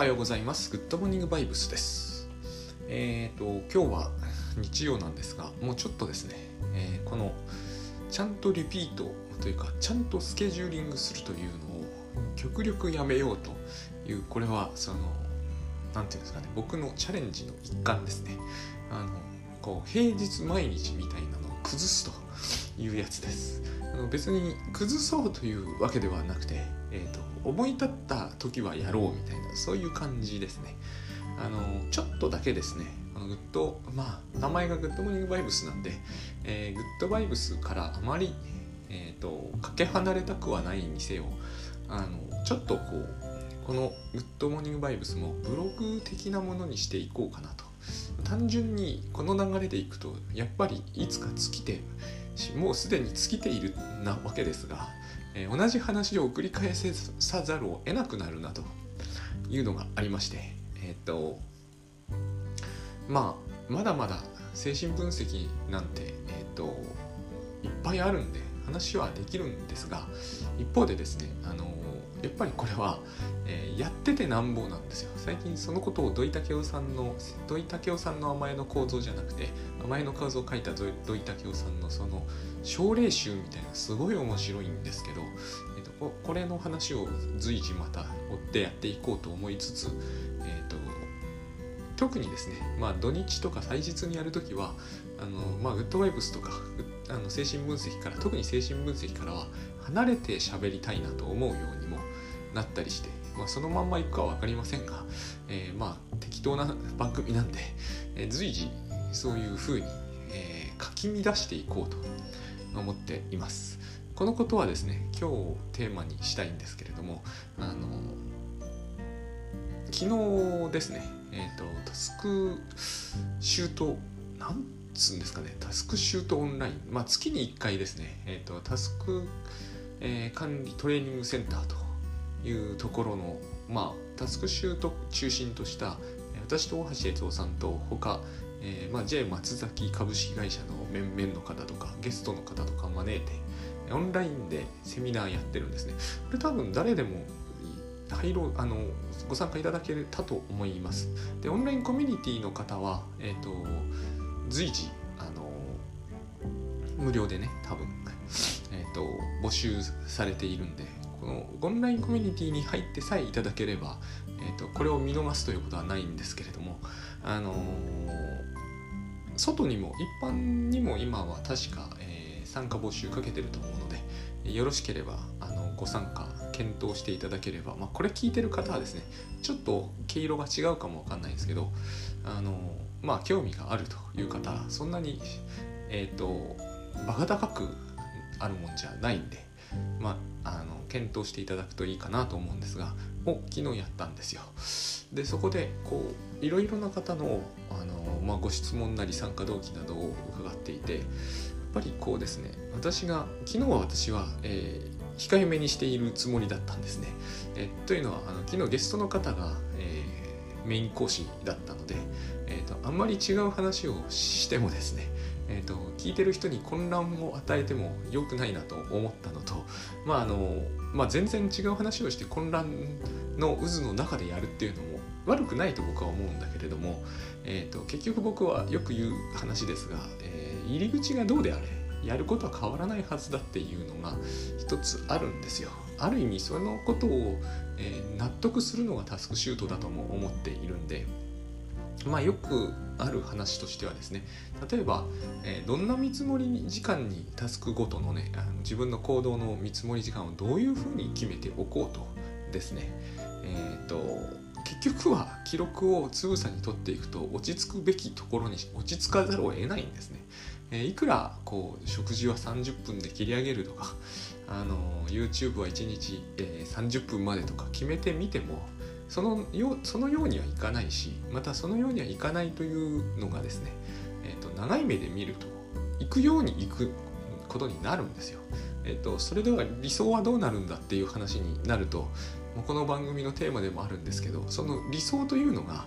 はようございます。グッドモーニングバイブスです。えっ、ー、と、今日は日曜なんですが、もうちょっとですね、えー、この、ちゃんとリピートというか、ちゃんとスケジューリングするというのを極力やめようという、これは、その、なんていうんですかね、僕のチャレンジの一環ですね。あの、こう、平日毎日みたいなのを崩すというやつです。あの別に崩そうというわけではなくて、えーと、思い立った時はやろうみたいなそういう感じですね。あのちょっとだけですね。あの Good まあ名前がグッドモーニングバイブスなんで、えー、グッドバイブスからあまり、えーと、かけ離れたくはないにせよあのちょっとこうこのグッドモーニングバイブスもブログ的なものにしていこうかなと。単純にこの流れでいくとやっぱりいつか尽きてもうすでに尽きているなわけですがえー、同じ話を繰り返さざるを得なくなるなというのがありましてえー、っとまあまだまだ精神分析なんて、えー、っといっぱいあるんで話はできるんですが一方でですねあのやっぱりこれは、えー、やっててなんぼなんですよ。最近そのことを土井武雄さんの土井武雄さんの甘えの構造じゃなくて甘えの構造を書いた土井武雄さんのその奨励集みたいなすごい面白いんですけど、えーと、これの話を随時また追ってやっていこうと思いつつ、えーと、特にですね、まあ、土日とか祭日にやるときはあの、まあ、グッドバイブスとかあの精神分析から特に精神分析からは離れて喋りたいなと思うようにもなったりして、まあ、そのまんまいくかは分かりませんが、えー、まあ適当な番組なんで、えー、随時そういうふうに、えー、書き乱していこうと思っています。このことはですね今日テーマにしたいんですけれどもあの昨日ですねえっ、ー、とタスクシュートなんつうんですかねタスクシュートオンラインまあ月に1回ですねえっ、ー、とタスク、えー、管理トレーニングセンターというところのまあタスクシュート中心とした私と大橋悦夫さんと他えーまあ、J 松崎株式会社の面々の方とかゲストの方とか招いてオンラインでセミナーやってるんですね。これ多分誰でも入ろうあのご参加いただけたと思います。でオンラインコミュニティの方は、えーと、随時あの無料でね多分、えーと、募集されているんでこのオンラインコミュニティに入ってさえいただければ、えーと、これを見逃すということはないんですけれどもあのー外にも一般にも今は確か、えー、参加募集かけてると思うのでよろしければあのご参加検討していただければ、まあ、これ聞いてる方はですねちょっと毛色が違うかもわかんないですけどあのまあ興味があるという方そんなにえっ、ー、と場が高くあるもんじゃないんでまああの検討していただくといいかなと思うんですがを昨日やったんですよ。でそこでこういろいろな方のあの、まあ、ご質問なり参加動機などを伺っていてやっぱりこうですね私が昨日は私は、えー、控えめにしているつもりだったんですね。えというのはあの昨日ゲストの方が、えー、メイン講師だったので、えーと、あんまり違う話をしてもですねえーと、聞いてる人に混乱を与えても良くないなと思ったのと、まああのまあ、全然違う話をして混乱の渦の中でやるっていうのも悪くないと僕は思うんだけれども、えーと、結局僕はよく言う話ですが、えー、入り口がどうであれやることは変わらないはずだっていうのが一つあるんですよ。ある意味そのことを、えー、納得するのがタスクシュートだとも思っているんでまあよくある話としてはですね例えば、えー、どんな見積もり時間にタスクごとのねあの自分の行動の見積もり時間をどういうふうに決めておこうとですねえっ、ー、と結局は記録をつぶさに取っていくと落ち着くべきところに落ち着かざるを得ないんですね。え、いくらこう食事は30分で切り上げるとか あの YouTube は1日、えー、30分までとか決めてみてもそのよそのようにはいかないしまたそのようにはいかないというのがですね、えーと、長い目で見ると行くように行くことになるんですよ。えーと、それでは理想はどうなるんだっていう話になるとこの番組のテーマでもあるんですけどその理想というのが、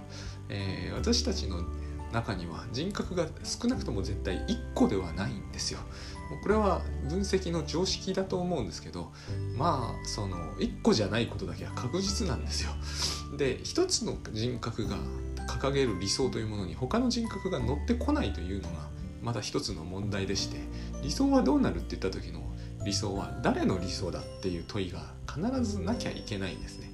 えー、私たちの中には人格が少なくとも絶対1個ではないんですよ。これは分析の常識だと思うんですけどまあその1個じゃないことだけは確実なんですよ。で一つの人格が掲げる理想というものに他の人格が乗ってこないというのがまた一つの問題でして理想はどうなるって言った時の理想は誰の理想だっていう問いが必ずなきゃいけないんですね。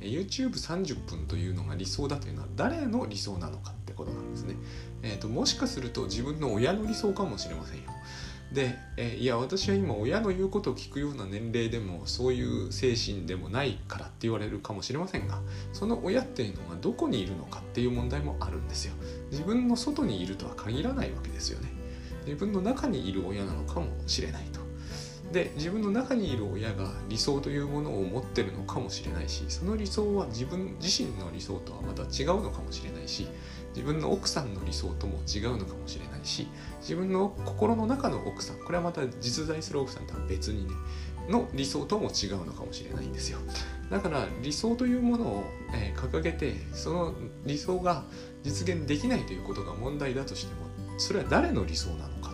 YouTube30 分というのが理想だというのは誰の理想なのかってことなんですね。えーと、もしかすると自分の親の理想かもしれませんよ。で、え、いや私は今親の言うことを聞くような年齢でもそういう精神でもないからって言われるかもしれませんがその親っていうのがどこにいるのかっていう問題もあるんですよ。自分の外にいるとは限らないわけですよね。自分の中にいる親なのかもしれないと。で自分の中にいる親が理想というものを持ってるのかもしれないしその理想は自分自身の理想とはまた違うのかもしれないし自分の奥さんの理想とも違うのかもしれないし自分の心の中の奥さんこれはまた実在する奥さんとは別にねの理想とも違うのかもしれないんですよ。だから理想というものを、え掲げてその理想が実現できないということが問題だとしてもそれは誰の理想なのか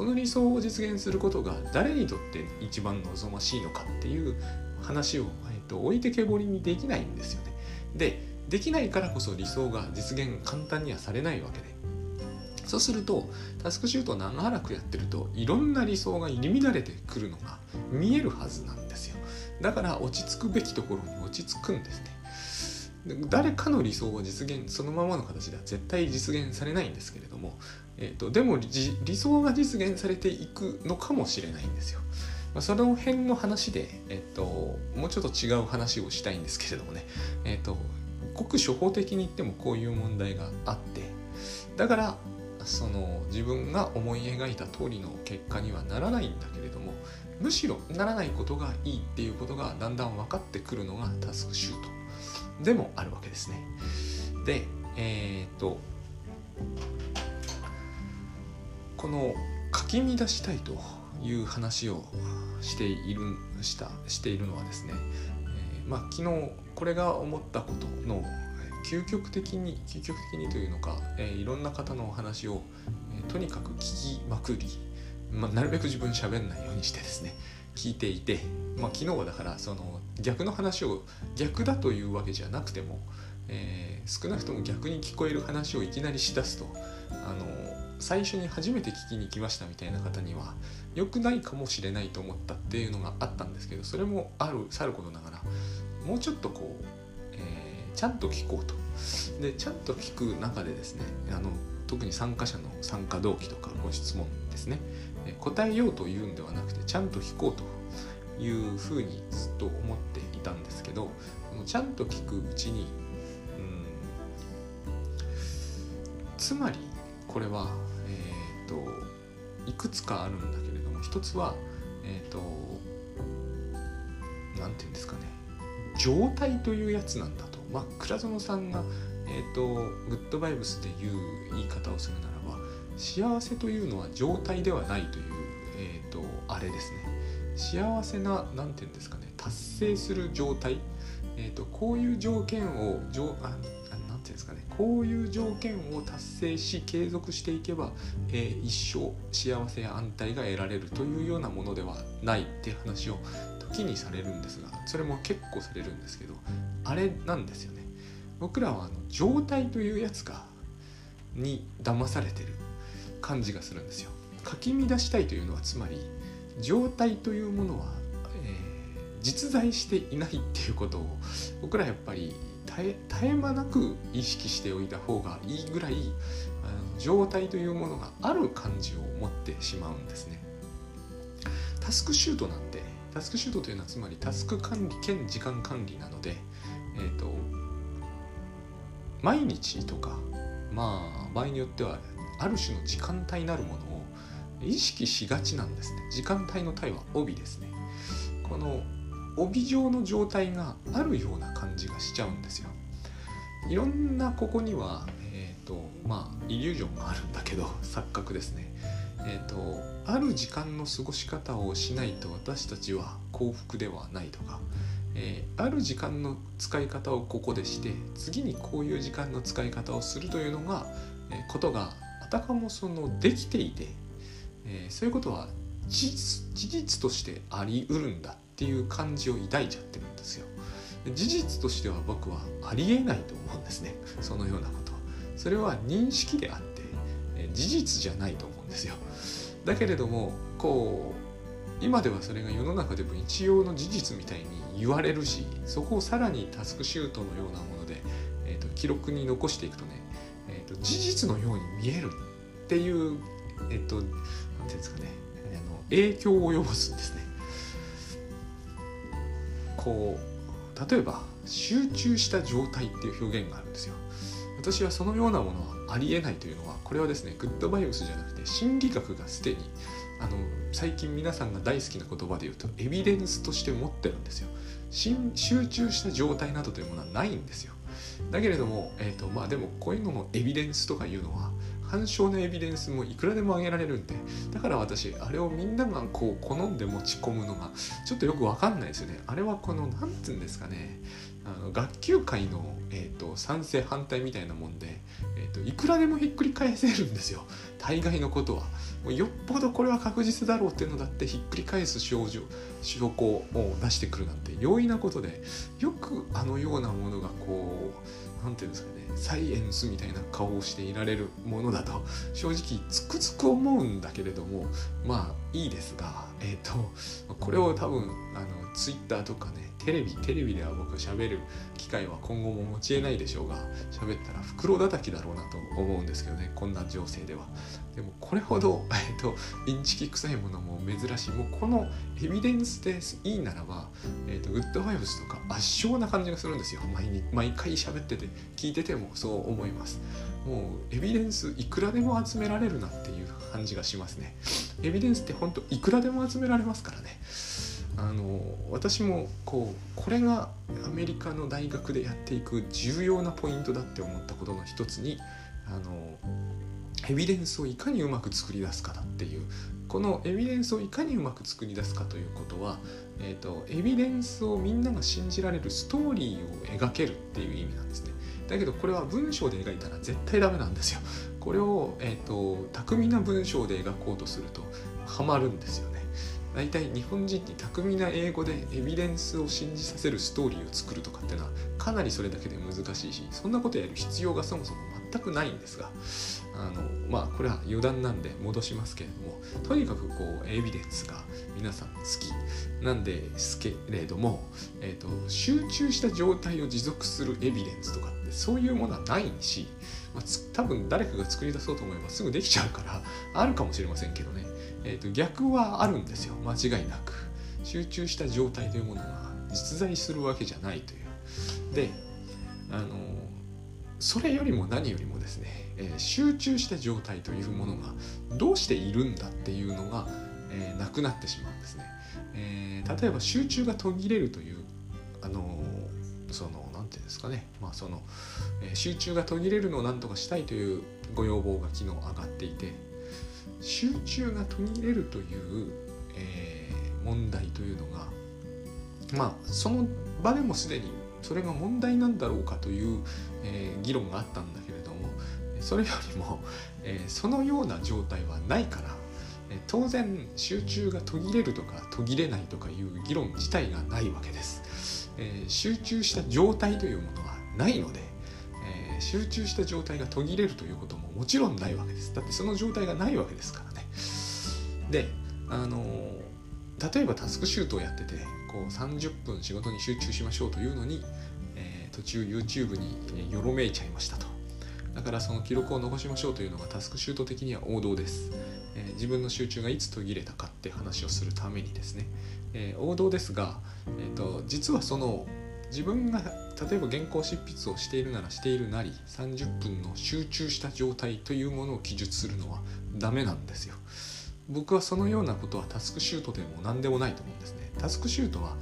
その理想を実現することが誰にとって一番望ましいのかっていう話を、えっと、置いてけぼりにできないんですよね。でできないからこそ理想が実現簡単にはされないわけで。そうするとタスクシュートを長らくやってるといろんな理想が入り乱れてくるのが見えるはずなんですよ。だから落ち着くべきところに落ち着くんですね。誰かの理想を実現そのままの形では絶対実現されないんですけれどもえーと、でも理想が実現されていくのかもしれないんですよ。まあ、その辺の話で、えーと、もうちょっと違う話をしたいんですけれどもね、えーと、ごく初歩的に言ってもこういう問題があってだからその自分が思い描いた通りの結果にはならないんだけれどもむしろならないことがいいっていうことがだんだん分かってくるのがタスクシュートでもあるわけですね。で、えっ、とこのかき乱したいという話をしているしたしているのはですね、えー、まあ、昨日これが思ったことの究極的に究極的にというのか、えー、いろんな方のお話を、えー、とにかく聞きまくり、まあ、なるべく自分喋んないようにしてですね聞いていて、まあ、昨日はだからその逆の話を逆だというわけじゃなくても、えー、少なくとも逆に聞こえる話をいきなりしだすとあの最初に初めて聞きに来ましたみたいな方には良くないかもしれないと思ったっていうのがあったんですけどそれもあるさることながらもうちょっとこう、えー、ちゃんと聞こうと。でちゃんと聞く中でですねあの特に参加者の参加動機とかご質問ですね。答えようというんではなくてちゃんと聞こうというふうにずっと思っていたんですけどちゃんと聞くうちにうんつまりこれはといくつかあるんだけれども一つはえっ、ー、と何て言うんですかね。状態というやつなんだと。まあ倉園さんがえ、ー、とグッドバイブスで言う言い方をするならば幸せというのは状態ではないというえ、ー、とあれですね。幸せな何て言うんですかね。達成する状態。えーと、こういう条件をあこういう条件を達成し継続していけば、えー、一生幸せや安泰が得られるというようなものではないって話を時にされるんですがそれも結構されるんですけどあれなんですよね。僕らはあの状態というやつがに騙されてる感じがするんですよ。かき乱したいというのはつまり状態というものは、えー、実在していないっていうことを僕らやっぱり絶え間なく意識しておいた方がいいぐらいあの状態というものがある感じを持ってしまうんですね。タスクシュートなんてタスクシュートというのはつまりタスク管理兼時間管理なので、えーと、と毎日とかまあ場合によってはある種の時間帯なるものを意識しがちなんですね。時間帯の帯は帯ですね。この帯状の状態があるような感じがしちゃうんですよ。いろんなここには、えーとまあ、イリュージョンがあるんだけど 錯覚ですね。えーと、ある時間の過ごし方をしないと私たちは幸福ではないとか、えー、ある時間の使い方をここでして次にこういう時間の使い方をするというのが、えー、ことがあたかもそのできていて、えー、そういうことは事実としてありうるんだっていう感じを抱いちゃってるんですよ。事実としては僕はありえないと思うんですね そのようなことは。それは認識であって、事実じゃないと思うんですよ。だけれどもこう今ではそれが世の中でも一応の事実みたいに言われるしそこをさらにタスクシュートのようなもので、えーと、記録に残していくとね、えーと、事実のように見えるっていうえっ、ー、と何て言うんですかねあの影響を及ぼすんですね。こう例えば集中した状態っていう表現があるんですよ。私はそのようなものはありえないというのはこれはですねグッドバイオスじゃなくて心理学がすでにあの最近皆さんが大好きな言葉で言うとエビデンスとして持ってるんですよ集中した状態などというものはないんですよだけれども、えーとまあ、でもこういうのもエビデンスとかいうのは反証のエビデンスもいくらでも挙げられるんでだから私あれをみんながこう好んで持ち込むのがちょっとよく分かんないですよね。あれはこの何て言うんですかね。あの学級会の、えーと、賛成反対みたいなもんで、えーと、いくらでもひっくり返せるんですよ。大概のことは。もうよっぽどこれは確実だろうっていうのだってひっくり返す症状証拠を出してくるなんて容易なことでよくあのようなものがこう何て言うんですかねサイエンスみたいな顔をしていられるものだと正直つくづく思うんだけれどもまあいいですがえっ、ー、とこれを多分あのツイッターとかねテレビテレビでは僕喋る機会は今後も持ちえないでしょうが喋ったら袋叩きだろうなと思うんですけどねこんな情勢では。でもこれほど、えっと、インチキ臭いものも珍しい。もうこのエビデンスでいいならば、えっと、グッドファイブスとか圧勝な感じがするんですよ。毎日毎回喋ってて聞いててもそう思います。もうエビデンスいくらでも集められるなっていう感じがしますね。エビデンスって本当いくらでも集められますからね。あの私もこうこれがアメリカの大学でやっていく重要なポイントだって思ったことの一つにあのエビデンスをいかにうまく作り出すかだっていうこのエビデンスをいかにうまく作り出すかということは、えーと、エビデンスをみんなが信じられるストーリーを描けるっていう意味なんですね。だけどこれは文章で描いたら絶対ダメなんですよ。これを、えーと巧みな文章で描こうとするとハマるんですよね。大体日本人に巧みな英語でエビデンスを信じさせるストーリーを作るとかっていうのはかなりそれだけで難しいしそんなことやる必要がそもそも全くないんですがあのまあこれは余談なんで戻しますけれどもとにかくこうエビデンスが皆さん好きなんですけれども、えーと、集中した状態を持続するエビデンスとかってそういうものはないし、まあ、多分誰かが作り出そうと思えばすぐできちゃうからあるかもしれませんけどね。えーと、逆はあるんですよ。間違いなく。集中した状態というものが実在するわけじゃないという。であのそれよりも何よりもですね、えー、集中した状態というものがどうしているんだっていうのが、えー、なくなってしまうんですね、えー、例えば集中が途切れるというあのその何て言うんですかね。まあその、え集中が途切れるのを何とかしたいというご要望が昨日上がっていて集中が途切れるという、えー、問題というのがまあその場でもすでにそれが問題なんだろうかという、えー、議論があったんだけれどもそれよりも、えー、そのような状態はないから、え当然集中が途切れるとか途切れないとかいう議論自体がないわけです、え集中した状態というものはないのでえ集中した状態が途切れるということもちろんないわけです。だってその状態がないわけですからね。であの例えばタスクシュートをやっててこう30分仕事に集中しましょうというのに、えー、途中 YouTube によろめいちゃいましたと。だからその記録を残しましょうというのがタスクシュート的には王道です、えー、自分の集中がいつ途切れたかって話をするためにですね、えー、王道ですが、えーと実はその自分が例えば原稿執筆をしているならしているなり30分の集中した状態というものを記述するのはダメなんですよ。僕はそのようなことはタスクシュートでも何でもないと思うんですね。タスクシュートは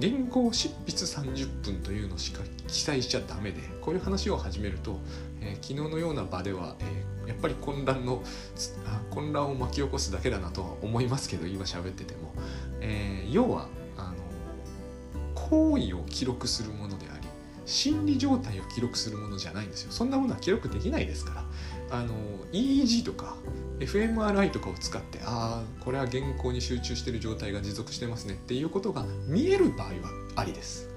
原稿執筆30分というのしか記載しちゃダメでこういう話を始めると、えー、昨日のような場では、えー、やっぱり混乱の混乱を巻き起こすだけだなとは思いますけど今喋ってても、えー、要はあの行為を記録するものであ心理状態を記録するものじゃないんですよ。そんなものは記録できないですから。あの EEG とか fMRI とかを使ってああこれは原稿に集中している状態が持続してますね。っていうことが見える場合はありです。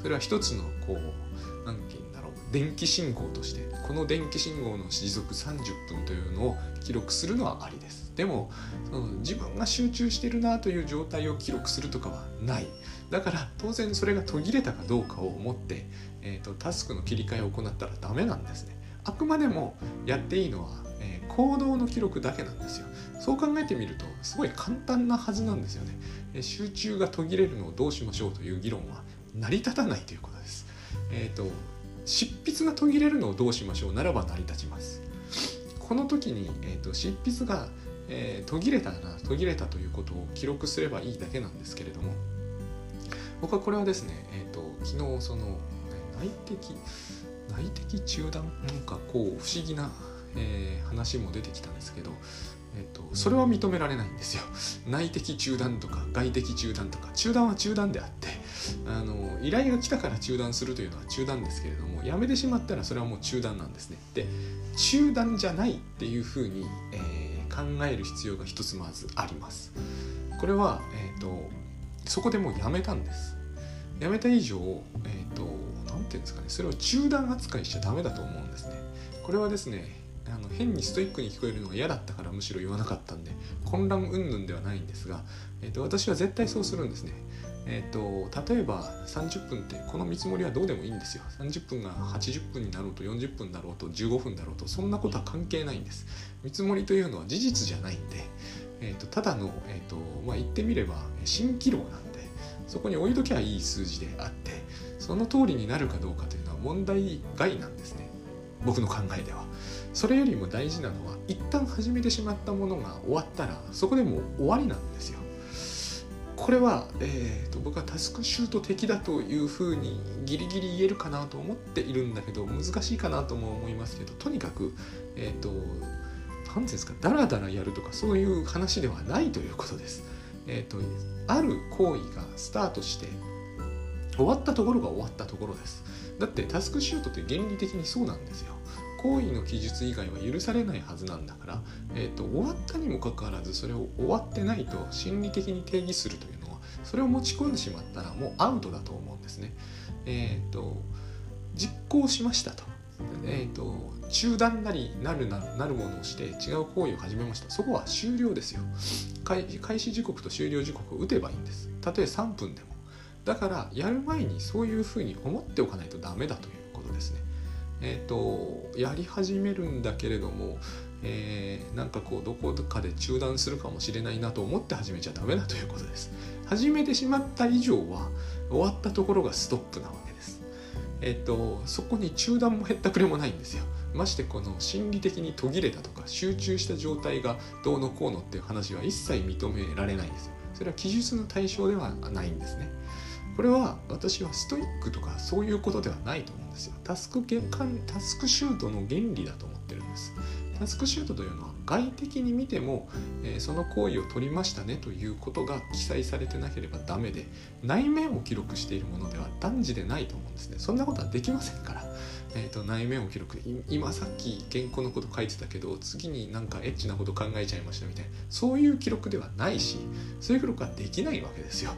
それは一つのこう何て言うんだろう。電気信号としてこの電気信号の持続30分というのを記録するのはありです。でもその自分が集中してるなという状態を記録するとかはない。だから当然それが途切れたかどうかを思って、えーと、タスクの切り替えを行ったらダメなんですね。あくまでもやっていいのは、えー、行動の記録だけなんですよ。そう考えてみるとすごい簡単なはずなんですよね、えー、集中が途切れるのをどうしましょうという議論は成り立たないということです。えっ、ー、と執筆が途切れるのをどうしましょうならば成り立ちます。この時に、えーと、執筆が、えー、途切れたな途切れたということを記録すればいいだけなんですけれども僕はこれはですね、えーと、昨日その内的内的中断なんかこう不思議な、えー、話も出てきたんですけど、えーと、それは認められないんですよ。内的中断とか外的中断とか。中断は中断であってあの依頼が来たから中断するというのは中断ですけれどもやめてしまったらそれはもう中断なんですね。で中断じゃないっていうふうに、えー、考える必要が一つまずあります。これは、えーと、そこでもうやめたんです。やめた以上え、ー、とて言うんですかねそれを中断扱いしちゃダメだと思うんですね。これはですねあの変にストイックに聞こえるのが嫌だったからむしろ言わなかったんで混乱云々ではないんですが、えーと私は絶対そうするんですね。えーと、例えば30分ってこの見積もりはどうでもいいんですよ。30分が80分になろうと40分だろうと15分だろうとそんなことは関係ないんです。見積もりというのは事実じゃないんで、えーと、ただの、えーとまあ、言ってみれば蜃気楼なんでそこに置いときゃいい数字であってその通りになるかどうかというのは問題外なんですね。僕の考えでは。それよりも大事なのは一旦始めてしまったものが終わったらそこでもう終わりなんですよ。これは、えーと、僕はタスクシュート的だというふうにギリギリ言えるかなと思っているんだけど難しいかなとも思いますけどとにかくえっ、ー、と何て言うんですかダラダラやるとかそういう話ではないということです。えっ、ー、とある行為がスタートして終わったところが終わったところです。だってタスクシュートって原理的にそうなんですよ。行為の記述以外は許されないはずなんだから、えーと、終わったにもかかわらずそれを終わってないと心理的に定義するというのはそれを持ち込んでしまったらもうアウトだと思うんですね。えっ、ー、と実行しましたと。えーと、中断なりなるななるものをして違う行為を始めましたそこは終了ですよ開始時刻と終了時刻を打てばいいんですたとえ3分でもだからやる前にそういうふうに思っておかないとダメだということですね。えーと、やり始めるんだけれども、えー、なんかこうどこかで中断するかもしれないなと思って始めちゃダメだということです。始めてしまった以上は終わったところがストップなわけです。えっ、ー、とそこに中断も減ったくれもないんですよ。ましてこの心理的に途切れたとか集中した状態がどうのこうのっていう話は一切認められないんですよ。それは記述の対象ではないんですね。これは私はストイックとかそういうことではないと思うんですよ。タスクタスクシュートの原理だと思ってるんです。タスクシュートというのは外的に見ても、えー、その行為を取りましたねということが記載されてなければダメで内面を記録しているものでは断じでないと思うんですね。そんなことはできませんから、えーと、内面を記録。今さっき原稿のこと書いてたけど次になんかエッチなこと考えちゃいましたみたいな。そういう記録ではないしそういう記録はできないわけですよ。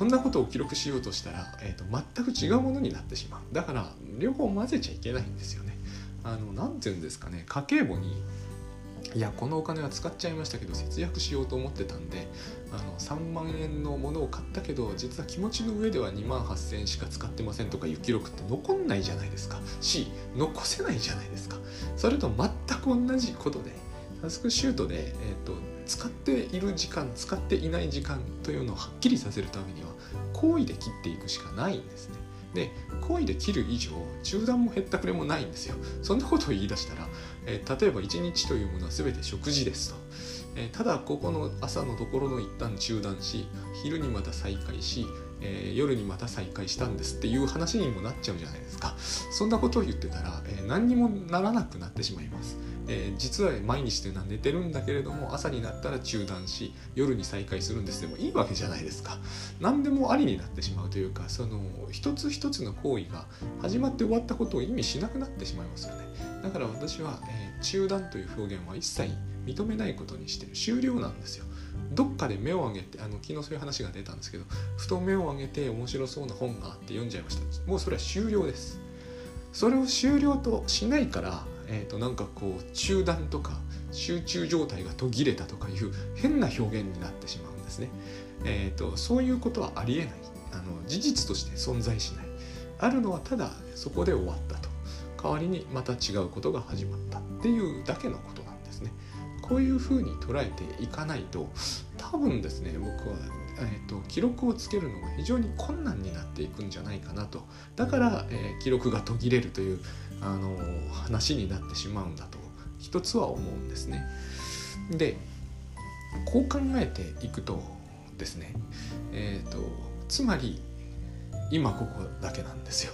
そんなことを記録しようとしたら、えーと、全く違うものになってしまう。だから両方混ぜちゃいけないんですよね。あの何て言うんですかね。家計簿にいやこのお金は使っちゃいましたけど節約しようと思ってたんであの3万円のものを買ったけど実は気持ちの上では2万8000円しか使ってませんとかいう記録って残んないじゃないですか。し残せないじゃないですか。それと全く同じことでタスクシュートで、えーと使っている時間使っていない時間というのをはっきりさせるためには行為で切っていくしかないんですね。で行為で切る以上中断も減ったくれもないんですよ。そんなことを言い出したら、えー、例えば1日というものは全て食事ですと。えー、ただここの朝のところの一旦中断し昼にまた再開し、えー、夜にまた再開したんですっていう話にもなっちゃうじゃないですかそんなことを言ってたら、え、何にもならなくなってしまいますえー、実は毎日というのは寝てるんだけれども朝になったら中断し夜に再開するんです。でもいいわけじゃないですか。何でもありになってしまうというかその一つ一つの行為が始まって終わったことを意味しなくなってしまいますよね。だから私は、えー、中断という表現は一切認めないことにしてる。終了なんですよ。どっかで目を上げてあの昨日そういう話が出たんですけどふと目を上げて面白そうな本があって読んじゃいました。もうそれは終了です。それを終了としないから、えー、となんかこう中断とか集中状態が途切れたとかいう変な表現になってしまうんですね、えーと、そういうことはありえない。あの事実として存在しない。あるのはただそこで終わったと。代わりにまた違うことが始まったっていうだけのことなんですね。こういうふうに捉えていかないと多分ですね僕は、えーと、記録をつけるのが非常に困難になっていくんじゃないかなとだから、えー、記録が途切れるというあの話になってしまうんだと一つは思うんですね。でこう考えていくとですねえっ、ー、とつまり今ここだけなんですよ。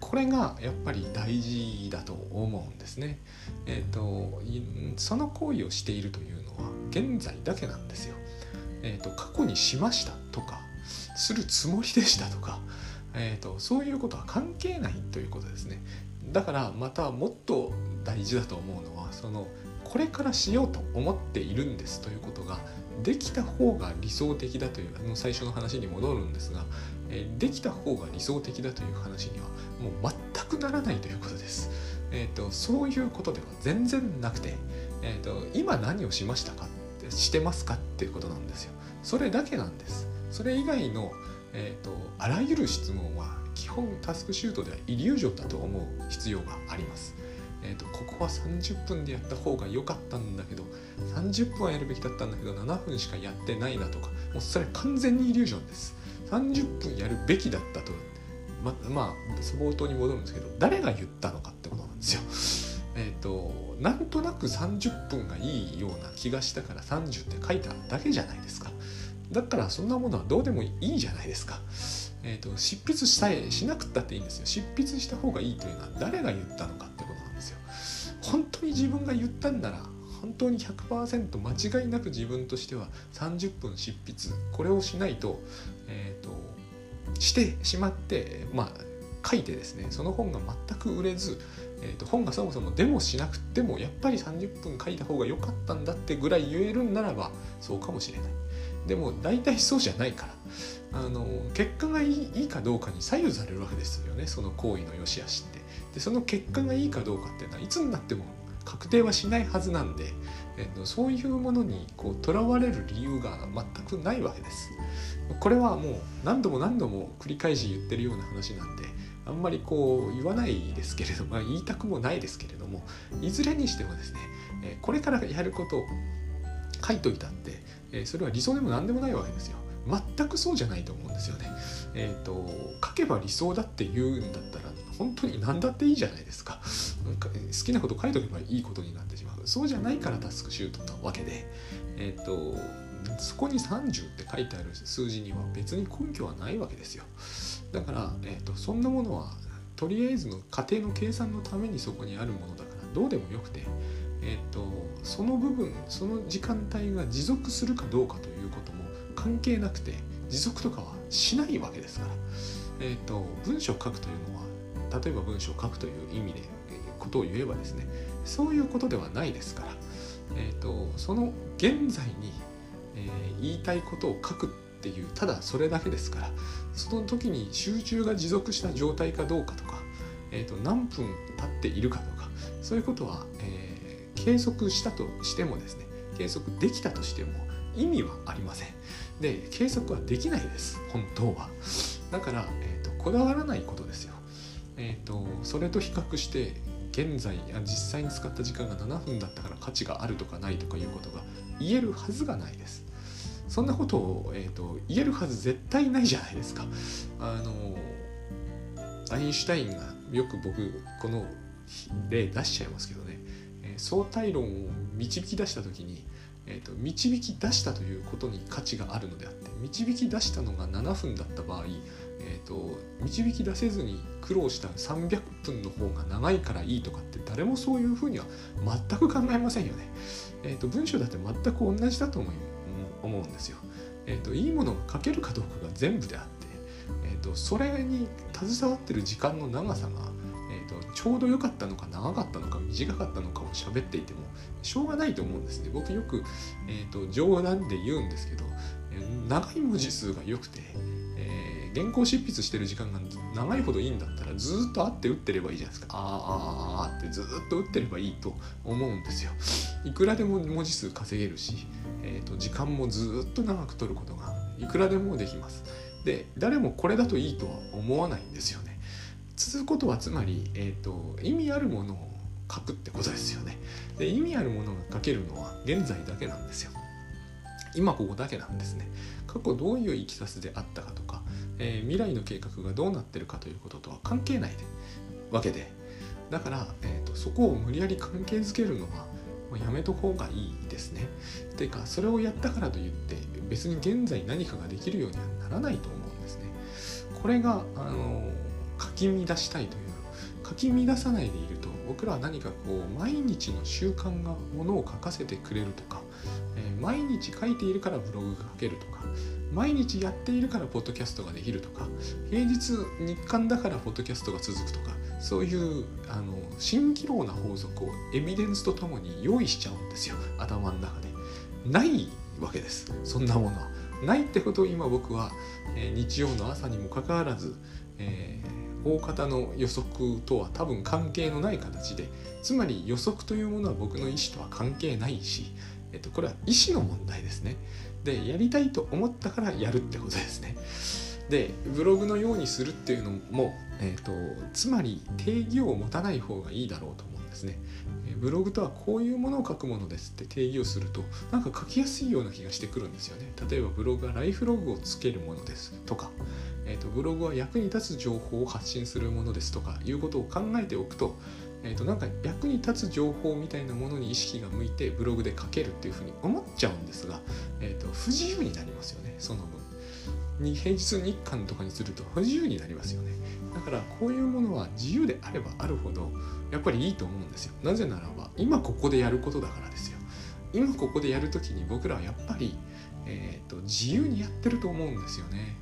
これがやっぱり大事だと思うんですね。えっ、ー、とその行為をしているというのは現在だけなんですよ。え、ー、と過去にしましたとかするつもりでしたとか、えーと、そういうことは関係ないということですね。だからまたもっと大事だと思うのはそのこれからしようと思っているんですということができた方が理想的だというあの最初の話に戻るんですが、えできた方が理想的だという話にはもう全くならないということです。えーと、そういうことでは全然なくて、えーと、今何をしましたかってしてますかっていうことなんですよ。それだけなんです。それ以外の、えーと、あらゆる質問は基本タスクシュートではイリュージョンだと思う必要があります。えーと、ここは30分でやった方が良かったんだけど30分はやるべきだったんだけど7分しかやってないなとかもうそれ完全にイリュージョンです30分やるべきだったとままあ冒頭に戻るんですけど誰が言ったのかってことなんですよえっ、ー、となんとなく30分がいいような気がしたから30って書いただけじゃないですかだったらそんなものはどうでもいいじゃないですか。えーと、執筆さえしなくったっていいんですよ。執筆した方がいいというのは誰が言ったのかってことなんですよ。本当に自分が言ったんなら本当に100%間違いなく自分としては30分執筆これをしないと,、えーと、してしまってまあ書いてですねその本が全く売れず、えーと、本がそもそもデモしなくてもやっぱり30分書いた方が良かったんだってぐらい言えるんならばそうかもしれない。でも大体そうじゃないから。あの結果がいいいいかどうかに左右されるわけですよね。その行為の良し悪しって。でその結果がいいかどうかっていうのはいつになっても確定はしないはずなんで、えっと、そういうものにこう囚われる理由が全くないわけです。これはもう何度も何度も繰り返し言ってるような話なんであんまりこう言わないですけれども、まあ、言いたくもないですけれどもいずれにしてもですねこれからやることを書いといたってえそれは理想でも何でもないわけですよ。全くそうじゃないと思うんですよね。えっ、ー、と書けば理想だって言うんだったら本当に何だっていいじゃないですかなんか好きなこと書いとけばいいことになってしまうそうじゃないからタスクシュートなわけでえっ、ー、とそこに30って書いてある数字には別に根拠はないわけですよだから、えーと、そんなものはとりあえずの家庭の計算のためにそこにあるものだからどうでもよくて、えーと、その部分その時間帯が持続するかどうかということも関係なくて持続とかはしないわけですから、えーと文章を書くというのは例えば文章を書くという意味でことを言えばですねそういうことではないですから、えーと、その現在に、えー、言いたいことを書くっていうただそれだけですからその時に集中が持続した状態かどうかとか、えーと、何分経っているかとかそういうことは、計測したとしてもですね計測できたとしても意味はありませんで計測はできないです本当はだから、えーとこだわらないことですよえーと、それと比較して現在実際に使った時間が7分だったから価値があるとかないとかいうことが言えるはずがないです。そんなことを、えーと、言えるはず絶対ないじゃないですか。あのアインシュタインがよく僕この例出しちゃいますけどね、相対論を導き出した時に、えーと、導き出したということに価値があるのであって導き出したのが7分だった場合、えーと導き出せずに苦労した300分の方が長いからいいとかって誰もそういうふうには全く考えませんよね。えーと、文章だって全く同じだと思思うんですよ。えーと、いいものが書けるかどうかが全部であって、えーと、それに携わってる時間の長さが、とちょうど良かったのか長かったのか短かったのかを喋っていてもしょうがないと思うんですね。僕よく、えー、と冗談で言うんですけど、長い文字数が良くて、えー、原稿執筆してる時間が長いほどいいんだったらずっとあって打ってればいいじゃないですか。あーあーあーってずっと打ってればいいと思うんですよ。いくらでも文字数稼げるし、えーと、時間もずっと長く取ることがいくらでもできます。で誰もこれだといいとは思わないんですよね。続くことはつまり、えーと、意味あるものを書くってことですよね。で意味あるものが書けるのは現在だけなんですよ。今ここだけなんですね。過去どういういきさつであったかとか、えー、未来の計画がどうなってるかということとは関係ないわけでだから、えーとそこを無理やり関係づけるのはもうやめとこうがいいですね。ていうかそれをやったからといって別に現在何かができるようにはならないと思うんですね。これがあのかき乱したいというかき乱さないでいると僕らは何かこう毎日の習慣がものを書かせてくれるとか、えー、毎日書いているからブログが書けるとか毎日やっているからポッドキャストができるとか平日日刊だからポッドキャストが続くとかそういうあの蜃気楼な法則をエビデンスとともに用意しちゃうんですよ頭の中で。ないわけですそんなものは。ないってことを今僕は、えー、日曜の朝にもかかわらず、えー、大方の予測とは多分関係のない形でつまり予測というものは僕の意思とは関係ないし、えっと、これは意思の問題ですねでやりたいと思ったからやるってことですねでブログのようにするっていうのもえっと、つまり定義を持たない方がいいだろうと思ですね。ブログとはこういうものを書くものですって定義をするとなんか書きやすいような気がしてくるんですよね。例えばブログはライフログをつけるものですとか、えーと、ブログは役に立つ情報を発信するものですとかいうことを考えておくと,、えーと、なんか役に立つ情報みたいなものに意識が向いてブログで書けるっていうふうに思っちゃうんですが、えー、と不自由になりますよねその分。に平日日刊とかにすると不自由になりますよね。だからこういうものは自由であればあるほどやっぱりいいと思うんですよ。なぜならば今ここでやることだからですよ。今ここでやる時に僕らはやっぱり、えーと、自由にやってると思うんですよね。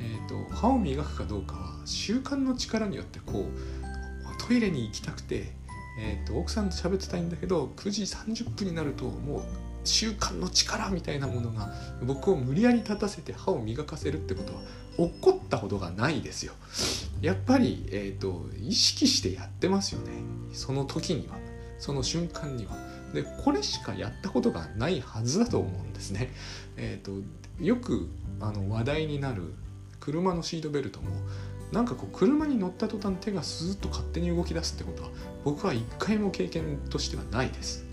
えーと、歯を磨くかどうかは習慣の力によってこうトイレに行きたくて、えーと奥さんと喋ってたいんだけど9時30分になるともう習慣の力みたいなものが僕を無理やり立たせて歯を磨かせるってことは起こったことがないですよ。やっぱり、えーと、意識してやってますよねその時にはその瞬間には。でこれしかやったことがないはずだと思うんですね。えーと、よくあの話題になる車のシートベルトもなんかこう車に乗った途端手がスーッと勝手に動き出すってことは僕は一回も経験としてはないです。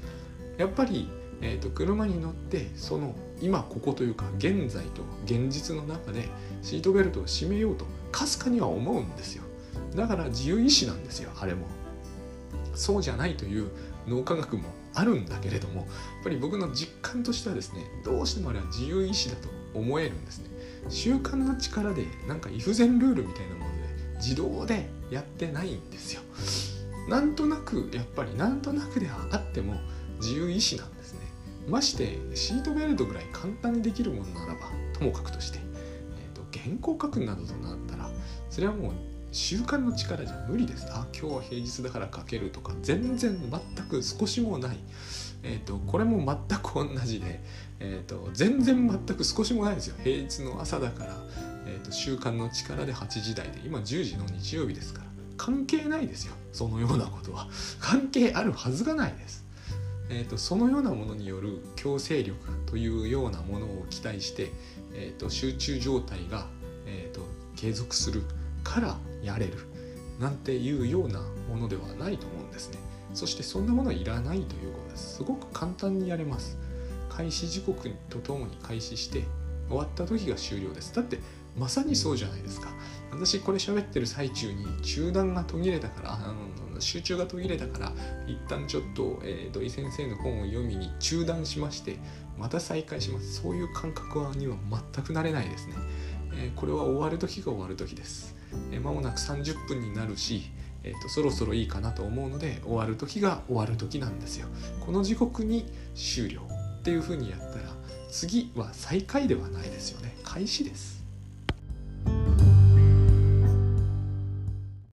やっぱりえーと、車に乗ってその今ここというか現在と現実の中でシートベルトを締めようとかすかには思うんですよ。だから自由意志なんですよあれも。そうじゃないという脳科学もあるんだけれどもやっぱり僕の実感としてはですねどうしてもあれは自由意志だと思えるんですね。習慣の力でなんかイフゼンルールみたいなもので自動でやってないんですよ。なんとなくやっぱりなんとなくではあっても自由意志なんましてシートベルトぐらい簡単にできるものならばともかくとして、えーと、原稿書くなどとなったらそれはもう習慣の力じゃ無理です。あ今日は平日だから書けるとか全然全く少しもない、えーと、これも全く同じで、えーと、全然全く少しもないですよ。平日の朝だから、えー、と習慣の力で8時台で今10時の日曜日ですから関係ないですよ。そのようなことは。関係あるはずがないです。えーと、そのようなものによる強制力というようなものを期待して、えーと、集中状態が、えーと、継続するからやれるなんていうようなものではないと思うんですね。そしてそんなものはいらないということです。すごく簡単にやれます。開始時刻とともに開始して終わった時が終了です。だってまさにそうじゃないですか。私これ喋ってる最中に中断が途切れたからあの集中が途切れたから一旦ちょっと、えー、土井先生の本を読みに中断しましてまた再開しますそういう感覚には全くなれないですね、えー、これは終わる時が終わる時です。えー、もなく30分になるし、えーと、そろそろいいかなと思うので終わる時が終わる時なんですよ。この時刻に終了っていうふうにやったら次は再開ではないですよね開始です。